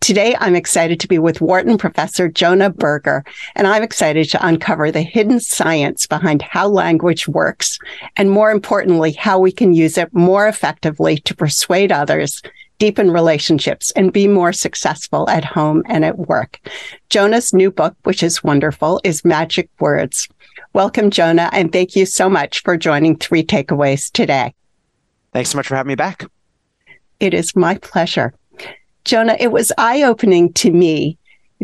Today, I'm excited to be with Wharton professor Jonah Berger, and I'm excited to uncover the hidden science behind how language works, and more importantly, how we can use it more effectively to persuade others, deepen relationships, and be more successful at home and at work. Jonah's new book, which is wonderful, is Magic Words. Welcome, Jonah, and thank you so much for joining Three Takeaways today. Thanks so much for having me back. It is my pleasure. Jonah, it was eye opening to me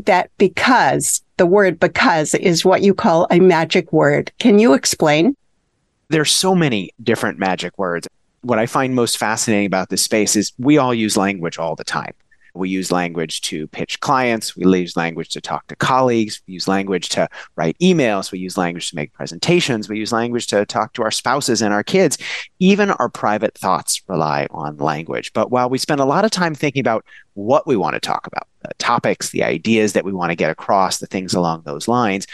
that because the word because is what you call a magic word. Can you explain? There's so many different magic words. What I find most fascinating about this space is we all use language all the time. We use language to pitch clients. We use language to talk to colleagues. We use language to write emails. We use language to make presentations. We use language to talk to our spouses and our kids. Even our private thoughts rely on language. But while we spend a lot of time thinking about what we want to talk about, the topics, the ideas that we want to get across, the things along those lines,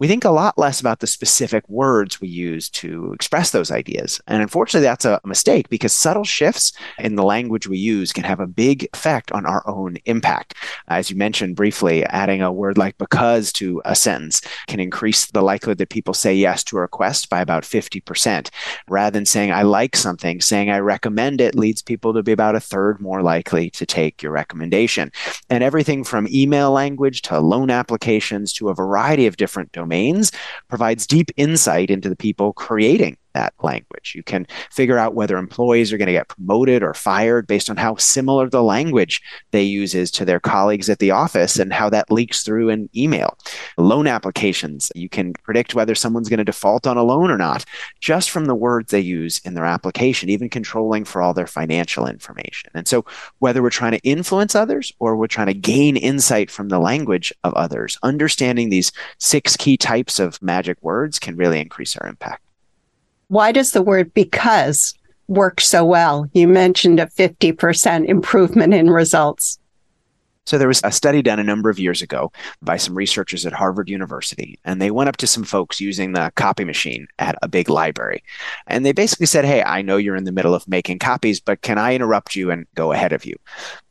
we think a lot less about the specific words we use to express those ideas. And unfortunately, that's a mistake because subtle shifts in the language we use can have a big effect on our own impact. As you mentioned briefly, adding a word like because to a sentence can increase the likelihood that people say yes to a request by about 50%. Rather than saying, I like something, saying, I recommend it leads people to be about a third more likely to take your recommendation. And everything from email language to loan applications to a variety of different domains domains provides deep insight into the people creating that language. You can figure out whether employees are going to get promoted or fired based on how similar the language they use is to their colleagues at the office and how that leaks through in email. Loan applications, you can predict whether someone's going to default on a loan or not just from the words they use in their application, even controlling for all their financial information. And so, whether we're trying to influence others or we're trying to gain insight from the language of others, understanding these six key types of magic words can really increase our impact why does the word because work so well? You mentioned a 50% improvement in results. So there was a study done a number of years ago by some researchers at Harvard University, and they went up to some folks using the copy machine at a big library. And they basically said, Hey, I know you're in the middle of making copies, but can I interrupt you and go ahead of you?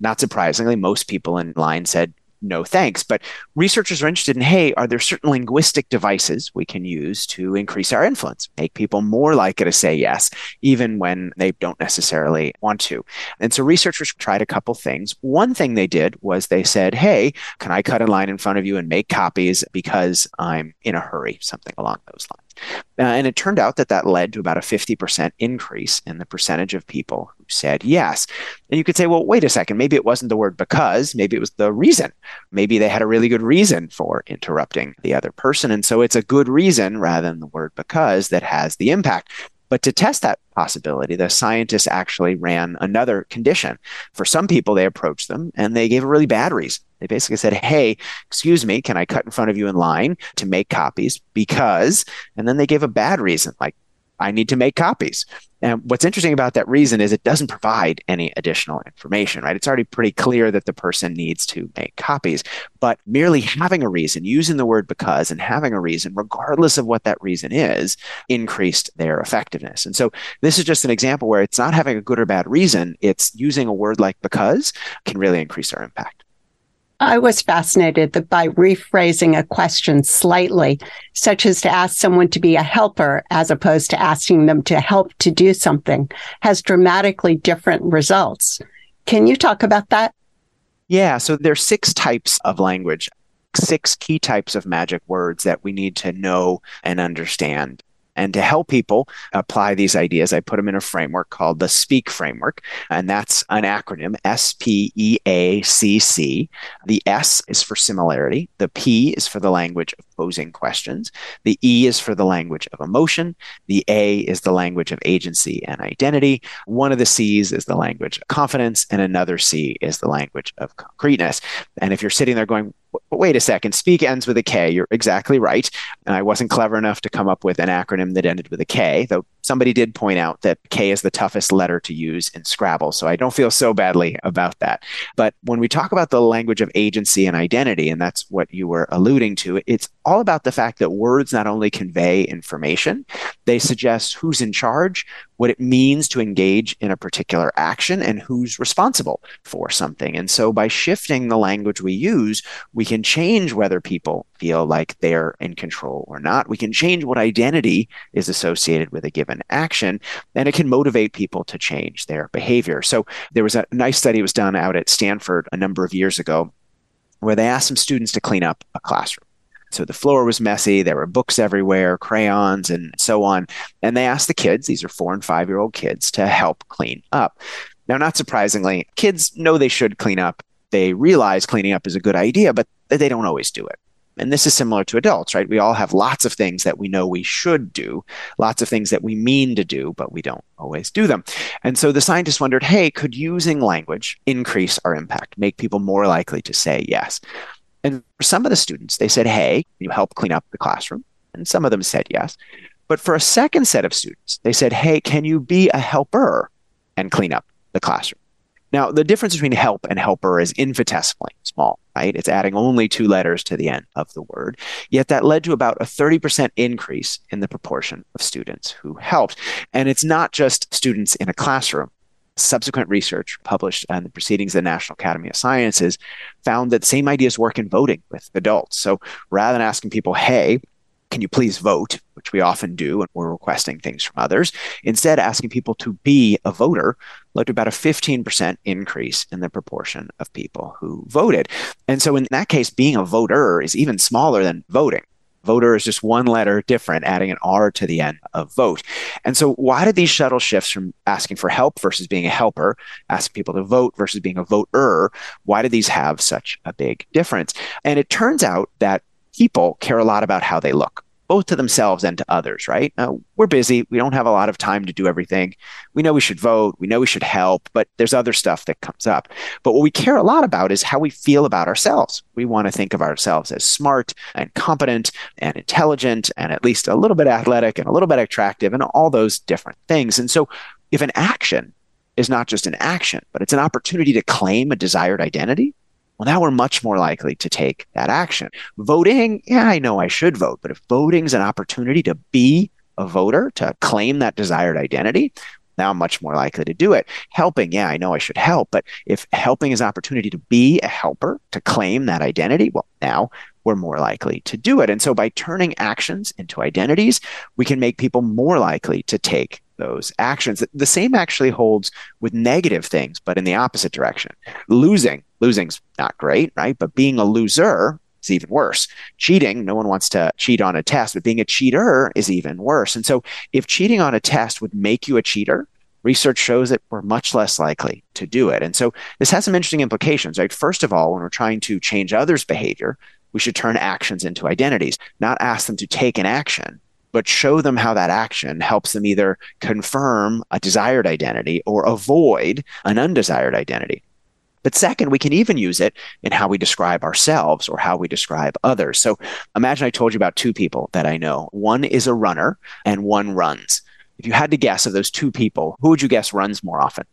Not surprisingly, most people in line said, no thanks. But researchers are interested in hey, are there certain linguistic devices we can use to increase our influence, make people more likely to say yes, even when they don't necessarily want to? And so researchers tried a couple things. One thing they did was they said, hey, can I cut a line in front of you and make copies because I'm in a hurry, something along those lines. Uh, and it turned out that that led to about a 50% increase in the percentage of people who said yes. And you could say, well, wait a second, maybe it wasn't the word because, maybe it was the reason. Maybe they had a really good reason for interrupting the other person. And so it's a good reason rather than the word because that has the impact. But to test that possibility, the scientists actually ran another condition. For some people, they approached them and they gave a really bad reason. They basically said, Hey, excuse me, can I cut in front of you in line to make copies? Because, and then they gave a bad reason, like, I need to make copies. And what's interesting about that reason is it doesn't provide any additional information, right? It's already pretty clear that the person needs to make copies, but merely having a reason, using the word because and having a reason, regardless of what that reason is, increased their effectiveness. And so this is just an example where it's not having a good or bad reason, it's using a word like because can really increase our impact. I was fascinated that by rephrasing a question slightly, such as to ask someone to be a helper as opposed to asking them to help to do something, has dramatically different results. Can you talk about that? Yeah, so there's six types of language, six key types of magic words that we need to know and understand. And to help people apply these ideas, I put them in a framework called the SPEAK framework. And that's an acronym S P E A C C. The S is for similarity. The P is for the language of posing questions. The E is for the language of emotion. The A is the language of agency and identity. One of the C's is the language of confidence. And another C is the language of concreteness. And if you're sitting there going, wait a second, speak ends with a K. You're exactly right. And I wasn't clever enough to come up with an acronym that ended with a K, though somebody did point out that K is the toughest letter to use in Scrabble. So I don't feel so badly about that. But when we talk about the language of agency and identity, and that's what you were alluding to, it's all about the fact that words not only convey information, they suggest who's in charge, what it means to engage in a particular action, and who's responsible for something. And so by shifting the language we use, we can change whether people feel like they're in control or not. We can change what identity is associated with a given action, and it can motivate people to change their behavior. So there was a nice study was done out at Stanford a number of years ago where they asked some students to clean up a classroom. So the floor was messy. There were books everywhere, crayons, and so on. And they asked the kids, these are four and five year old kids, to help clean up. Now, not surprisingly, kids know they should clean up. They realize cleaning up is a good idea, but they don't always do it. And this is similar to adults, right? We all have lots of things that we know we should do, lots of things that we mean to do, but we don't always do them. And so the scientists wondered hey, could using language increase our impact, make people more likely to say yes? And for some of the students, they said, hey, you help clean up the classroom? And some of them said yes. But for a second set of students, they said, hey, can you be a helper and clean up the classroom? Now, the difference between help and helper is infinitesimally small, right? It's adding only two letters to the end of the word. Yet that led to about a 30% increase in the proportion of students who helped. And it's not just students in a classroom. Subsequent research published in the Proceedings of the National Academy of Sciences found that same ideas work in voting with adults. So rather than asking people, hey, can you please vote, which we often do when we're requesting things from others, instead asking people to be a voter led to about a 15% increase in the proportion of people who voted. And so in that case, being a voter is even smaller than voting. Voter is just one letter different, adding an R to the end of vote. And so, why did these shuttle shifts from asking for help versus being a helper, asking people to vote versus being a voter, why did these have such a big difference? And it turns out that people care a lot about how they look both to themselves and to others, right? Uh, we're busy. We don't have a lot of time to do everything. We know we should vote. We know we should help, but there's other stuff that comes up. But what we care a lot about is how we feel about ourselves. We want to think of ourselves as smart and competent and intelligent and at least a little bit athletic and a little bit attractive and all those different things. And so if an action is not just an action, but it's an opportunity to claim a desired identity, well, now we're much more likely to take that action. Voting, yeah, I know I should vote, but if voting is an opportunity to be a voter, to claim that desired identity, now I'm much more likely to do it. Helping, yeah, I know I should help, but if helping is an opportunity to be a helper, to claim that identity, well, now we're more likely to do it. And so by turning actions into identities, we can make people more likely to take those actions. The same actually holds with negative things, but in the opposite direction. Losing, losing's not great, right? But being a loser is even worse. Cheating, no one wants to cheat on a test, but being a cheater is even worse. And so if cheating on a test would make you a cheater, research shows that we're much less likely to do it. And so this has some interesting implications, right? First of all, when we're trying to change others' behavior, we should turn actions into identities, not ask them to take an action, but show them how that action helps them either confirm a desired identity or avoid an undesired identity. But second, we can even use it in how we describe ourselves or how we describe others. So imagine I told you about two people that I know. One is a runner and one runs. If you had to guess of those two people, who would you guess runs more often?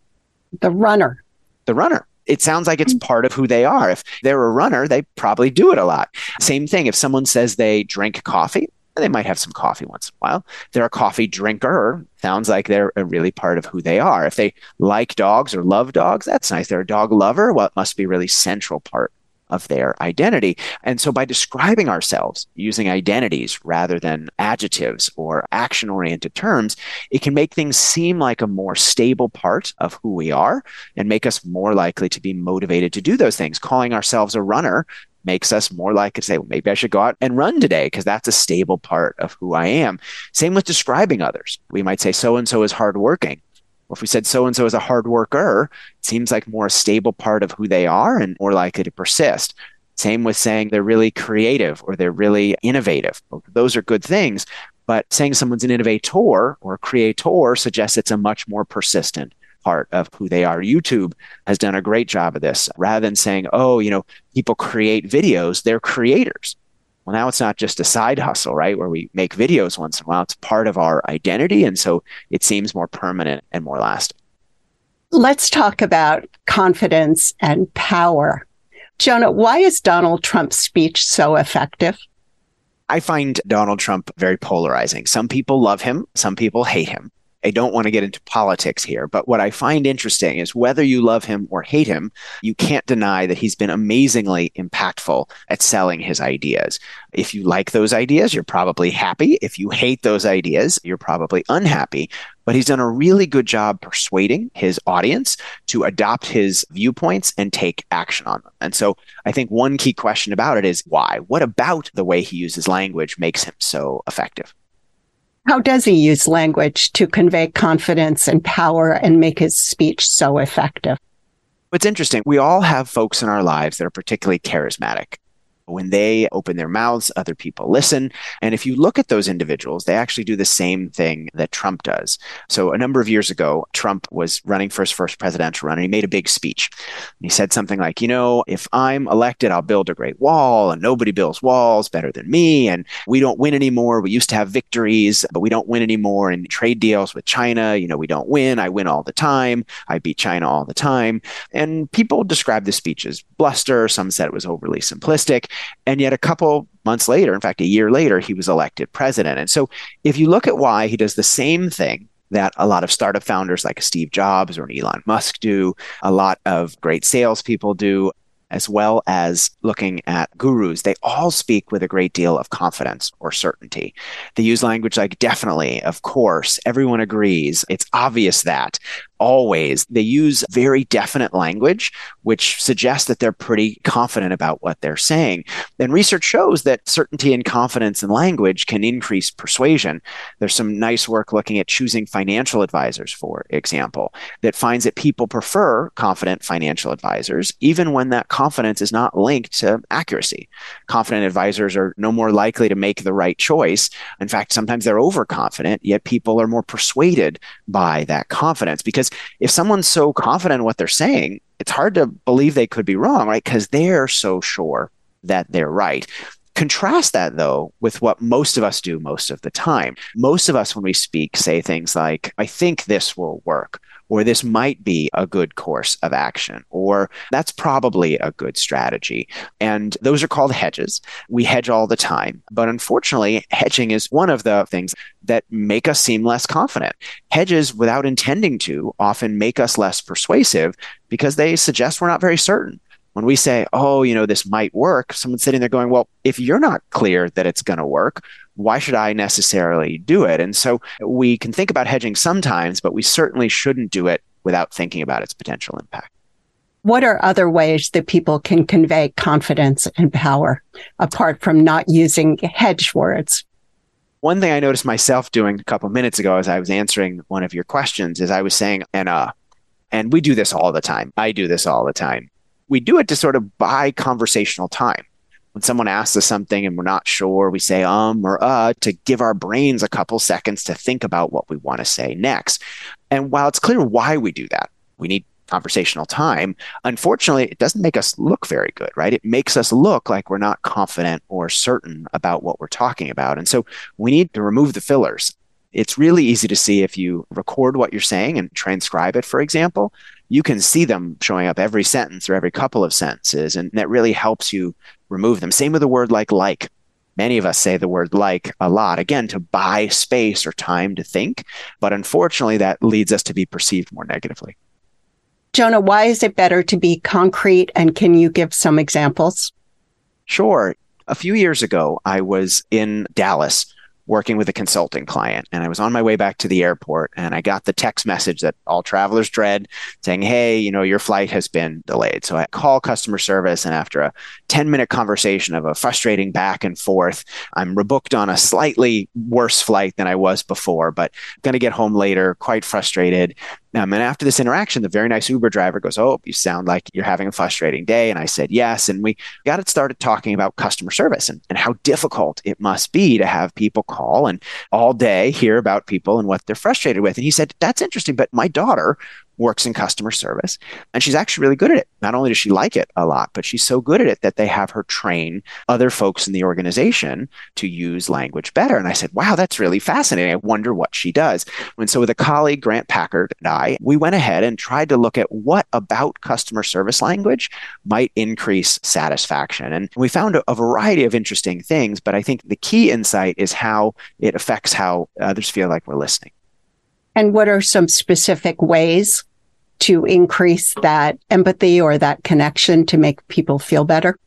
The runner. The runner. It sounds like it's mm. part of who they are. If they're a runner, they probably do it a lot. Same thing. If someone says they drink coffee, they might have some coffee once in a while. they're a coffee drinker. Sounds like they're a really part of who they are. If they like dogs or love dogs, that's nice. They're a dog lover. Well, it must be a really central part of their identity. And so by describing ourselves using identities rather than adjectives or action oriented terms, it can make things seem like a more stable part of who we are and make us more likely to be motivated to do those things. Calling ourselves a runner makes us more likely to say, well, maybe I should go out and run today because that's a stable part of who I am. Same with describing others. We might say so and so is hardworking. Well, if we said so and so is a hard worker, it seems like more a stable part of who they are and more likely to persist. Same with saying they're really creative or they're really innovative. Those are good things. But saying someone's an innovator or creator suggests it's a much more persistent part of who they are. YouTube has done a great job of this. Rather than saying, oh, you know, people create videos, they're creators. Well, now it's not just a side hustle, right? Where we make videos once in a while. It's part of our identity. And so it seems more permanent and more lasting. Let's talk about confidence and power. Jonah, why is Donald Trump's speech so effective? I find Donald Trump very polarizing. Some people love him, some people hate him. I don't want to get into politics here, but what I find interesting is whether you love him or hate him, you can't deny that he's been amazingly impactful at selling his ideas. If you like those ideas, you're probably happy. If you hate those ideas, you're probably unhappy. But he's done a really good job persuading his audience to adopt his viewpoints and take action on them. And so I think one key question about it is why? What about the way he uses language makes him so effective? How does he use language to convey confidence and power and make his speech so effective? It's interesting. We all have folks in our lives that are particularly charismatic. When they open their mouths, other people listen. And if you look at those individuals, they actually do the same thing that Trump does. So a number of years ago, Trump was running for his first presidential run and he made a big speech. He said something like, you know, if I'm elected, I'll build a great wall and nobody builds walls better than me. And we don't win anymore. We used to have victories, but we don't win anymore in trade deals with China. You know, we don't win. I win all the time. I beat China all the time. And people described the speech as bluster. Some said it was overly simplistic. And yet, a couple months later, in fact, a year later, he was elected president. And so, if you look at why he does the same thing that a lot of startup founders like Steve Jobs or Elon Musk do, a lot of great salespeople do, as well as looking at gurus, they all speak with a great deal of confidence or certainty. They use language like definitely, of course, everyone agrees, it's obvious that always. They use very definite language, which suggests that they're pretty confident about what they're saying. And research shows that certainty and confidence in language can increase persuasion. There's some nice work looking at choosing financial advisors, for example, that finds that people prefer confident financial advisors, even when that confidence is not linked to accuracy. Confident advisors are no more likely to make the right choice. In fact, sometimes they're overconfident, yet people are more persuaded by that confidence because because if someone's so confident in what they're saying, it's hard to believe they could be wrong, right? Because they're so sure that they're right. Contrast that though with what most of us do most of the time. Most of us, when we speak, say things like, I think this will work, or this might be a good course of action, or that's probably a good strategy. And those are called hedges. We hedge all the time. But unfortunately, hedging is one of the things that make us seem less confident. Hedges, without intending to, often make us less persuasive because they suggest we're not very certain when we say, oh, you know, this might work, someone's sitting there going, well, if you're not clear that it's going to work, why should I necessarily do it? And so we can think about hedging sometimes, but we certainly shouldn't do it without thinking about its potential impact. What are other ways that people can convey confidence and power apart from not using hedge words? One thing I noticed myself doing a couple minutes ago as I was answering one of your questions is I was saying, and uh, and we do this all the time. I do this all the time we do it to sort of buy conversational time. When someone asks us something and we're not sure, we say um or uh to give our brains a couple seconds to think about what we want to say next. And while it's clear why we do that, we need conversational time. Unfortunately, it doesn't make us look very good, right? It makes us look like we're not confident or certain about what we're talking about. And so we need to remove the fillers. It's really easy to see if you record what you're saying and transcribe it, for example, you can see them showing up every sentence or every couple of sentences. And that really helps you remove them. Same with the word like like. Many of us say the word like a lot, again, to buy space or time to think. But unfortunately, that leads us to be perceived more negatively. Jonah, why is it better to be concrete? And can you give some examples? Sure. A few years ago, I was in Dallas working with a consulting client and I was on my way back to the airport and I got the text message that all travelers dread saying, Hey, you know, your flight has been delayed. So I call customer service and after a 10 minute conversation of a frustrating back and forth, I'm rebooked on a slightly worse flight than I was before, but I'm going to get home later, quite frustrated. Um, and after this interaction, the very nice Uber driver goes, Oh, you sound like you're having a frustrating day. And I said, Yes. And we got it started talking about customer service and, and how difficult it must be to have people call and all day hear about people and what they're frustrated with. And he said, That's interesting. But my daughter works in customer service and she's actually really good at it. Not only does she like it a lot, but she's so good at it that they have her train other folks in the organization to use language better. And I said, wow, that's really fascinating. I wonder what she does. And so with a colleague, Grant Packard, and I, we went ahead and tried to look at what about customer service language might increase satisfaction. And we found a, variety of interesting things, but I think the key insight is how it affects how others feel like we're listening. And what are some specific ways to increase that empathy or that connection to make people feel better?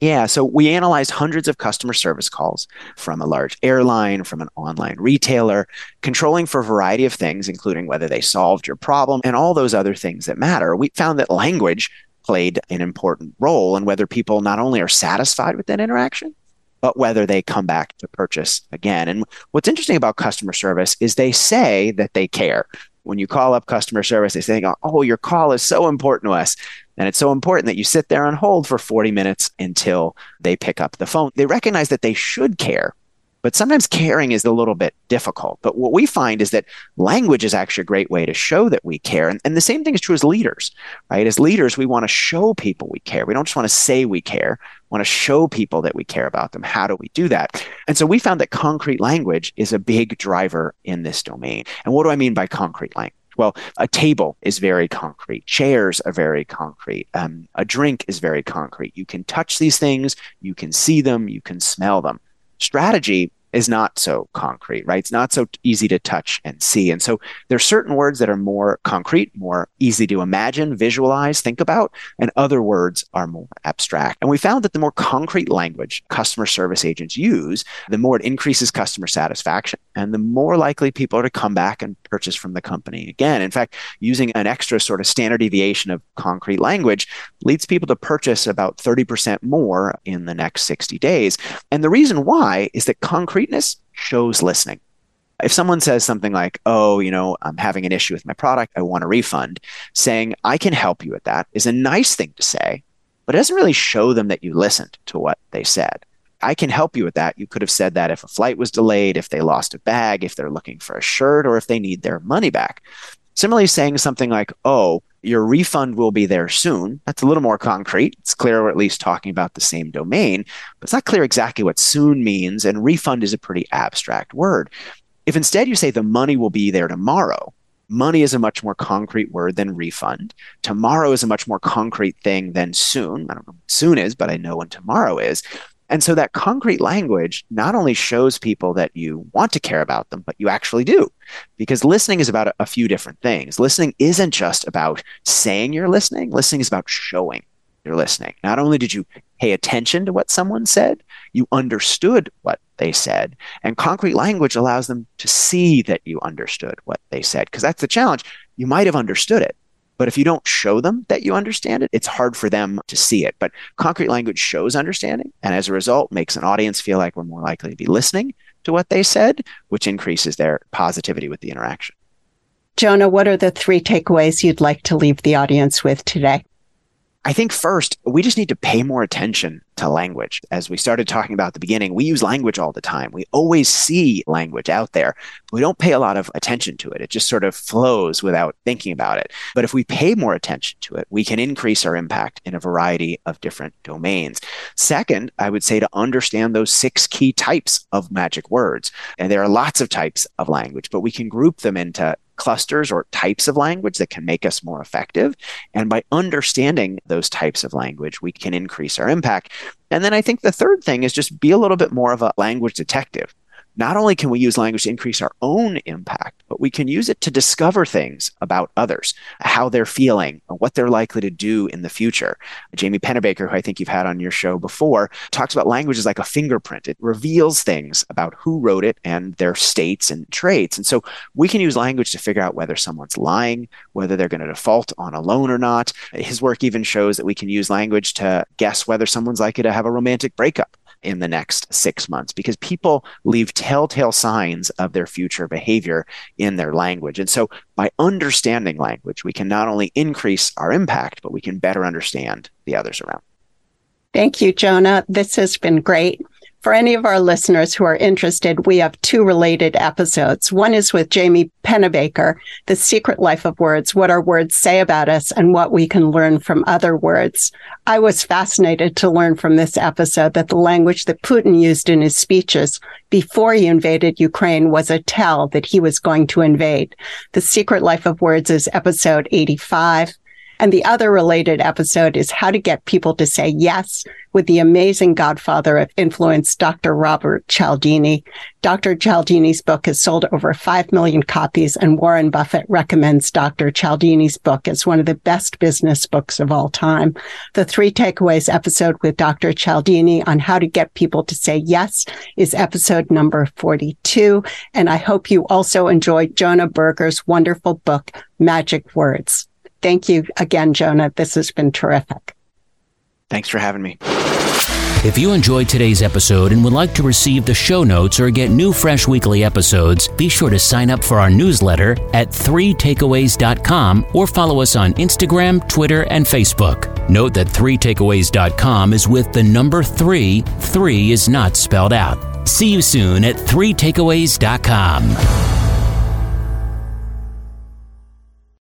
Yeah, so we analyzed hundreds of customer service calls from a large airline, from an online retailer, controlling for a variety of things, including whether they solved your problem and all those other things that matter. We found that language played an important role in whether people not only are satisfied with that interaction, but whether they come back to purchase again. And what's interesting about customer service is they say that they care. When you call up customer service, they say, Oh, your call is so important to us. And it's so important that you sit there on hold for 40 minutes until they pick up the phone. They recognize that they should care, but sometimes caring is a little bit difficult. But what we find is that language is actually a great way to show that we care. And, and the same thing is true as leaders, right? As leaders, we want to show people we care. We don't just want to say we care, want to show people that we care about them. How do we do that? And so we found that concrete language is a big driver in this domain. And what do I mean by concrete language? Well, a table is very concrete. Chairs are very concrete. Um, a drink is very concrete. You can touch these things, you can see them, you can smell them strategy is not so concrete, right? It's not so easy to touch and see. And so there's certain words that are more concrete, more easy to imagine, visualize, think about, and other words are more abstract. And we found that the more concrete language customer service agents use, the more it increases customer satisfaction and the more likely people are to come back and purchase from the company again. In fact, using an extra sort of standard deviation of concrete language leads people to purchase about 30% more in the next 60 days. And the reason why is that concreteness shows listening. If someone says something like, oh, you know, I'm having an issue with my product, I want a refund, saying, I can help you with that is a nice thing to say, but it doesn't really show them that you listened to what they said. I can help you with that. You could have said that if a flight was delayed, if they lost a bag, if they're looking for a shirt, or if they need their money back. Similarly, saying something like, oh, your refund will be there soon. That's a little more concrete. It's clear we're at least talking about the same domain, but it's not clear exactly what soon means. And refund is a pretty abstract word. If instead you say the money will be there tomorrow, money is a much more concrete word than refund. Tomorrow is a much more concrete thing than soon. I don't know what soon is, but I know when tomorrow is. And so that concrete language not only shows people that you want to care about them, but you actually do. Because listening is about a, few different things. Listening isn't just about saying you're listening, listening is about showing you're listening. Not only did you pay attention to what someone said, you understood what they said. And concrete language allows them to see that you understood what they said. Because that's the challenge. You might have understood it, but if you don't show them that you understand it, it's hard for them to see it. But concrete language shows understanding. And as a result, makes an audience feel like we're more likely to be listening to what they said, which increases their positivity with the interaction. Jonah, what are the three takeaways you'd like to leave the audience with today? I think first, we just need to pay more attention to language. As we started talking about at the beginning, we use language all the time. We always see language out there. we don't pay a lot of attention to it. It just sort of flows without thinking about it. But if we pay more attention to it, we can increase our impact in a variety of different domains. Second, I would say to understand those six key types of magic words. And there are lots of types of language, but we can group them into clusters or types of language that can make us more effective. And by understanding those types of language, we can increase our impact. And then I think the third thing is just be a little bit more of a language detective not only can we use language to increase our own impact, but we can use it to discover things about others, how they're feeling, what they're likely to do in the future. Jamie Pennebaker, who I think you've had on your show before, talks about language as like a fingerprint. It reveals things about who wrote it and their states and traits. And so we can use language to figure out whether someone's lying, whether they're going to default on a loan or not. His work even shows that we can use language to guess whether someone's likely to have a romantic breakup in the next six months because people leave telltale signs of their future behavior in their language. And so by understanding language, we can not only increase our impact, but we can better understand the others around. Thank you, Jonah. This has been great. For any of our listeners who are interested, we have two related episodes. One is with Jamie Pennebaker, The Secret Life of Words, what our words say about us and what we can learn from other words. I was fascinated to learn from this episode that the language that Putin used in his speeches before he invaded Ukraine was a tell that he was going to invade. The Secret Life of Words is episode 85. And the other related episode is how to get people to say yes with the amazing godfather of influence, Dr. Robert Cialdini. Dr. Cialdini's book has sold over 5 million copies, and Warren Buffett recommends Dr. Cialdini's book as one of the best business books of all time. The three takeaways episode with Dr. Cialdini on how to get people to say yes is episode number 42. And I hope you also enjoyed Jonah Berger's wonderful book, Magic Words. Thank you again, Jonah. This has been terrific. Thanks for having me. If you enjoyed today's episode and would like to receive the show notes or get new fresh weekly episodes, be sure to sign up for our newsletter at 3takeaways.com or follow us on Instagram, Twitter, and Facebook. Note that 3takeaways.com is with the number 3. 3 is not spelled out. See you soon at 3takeaways.com.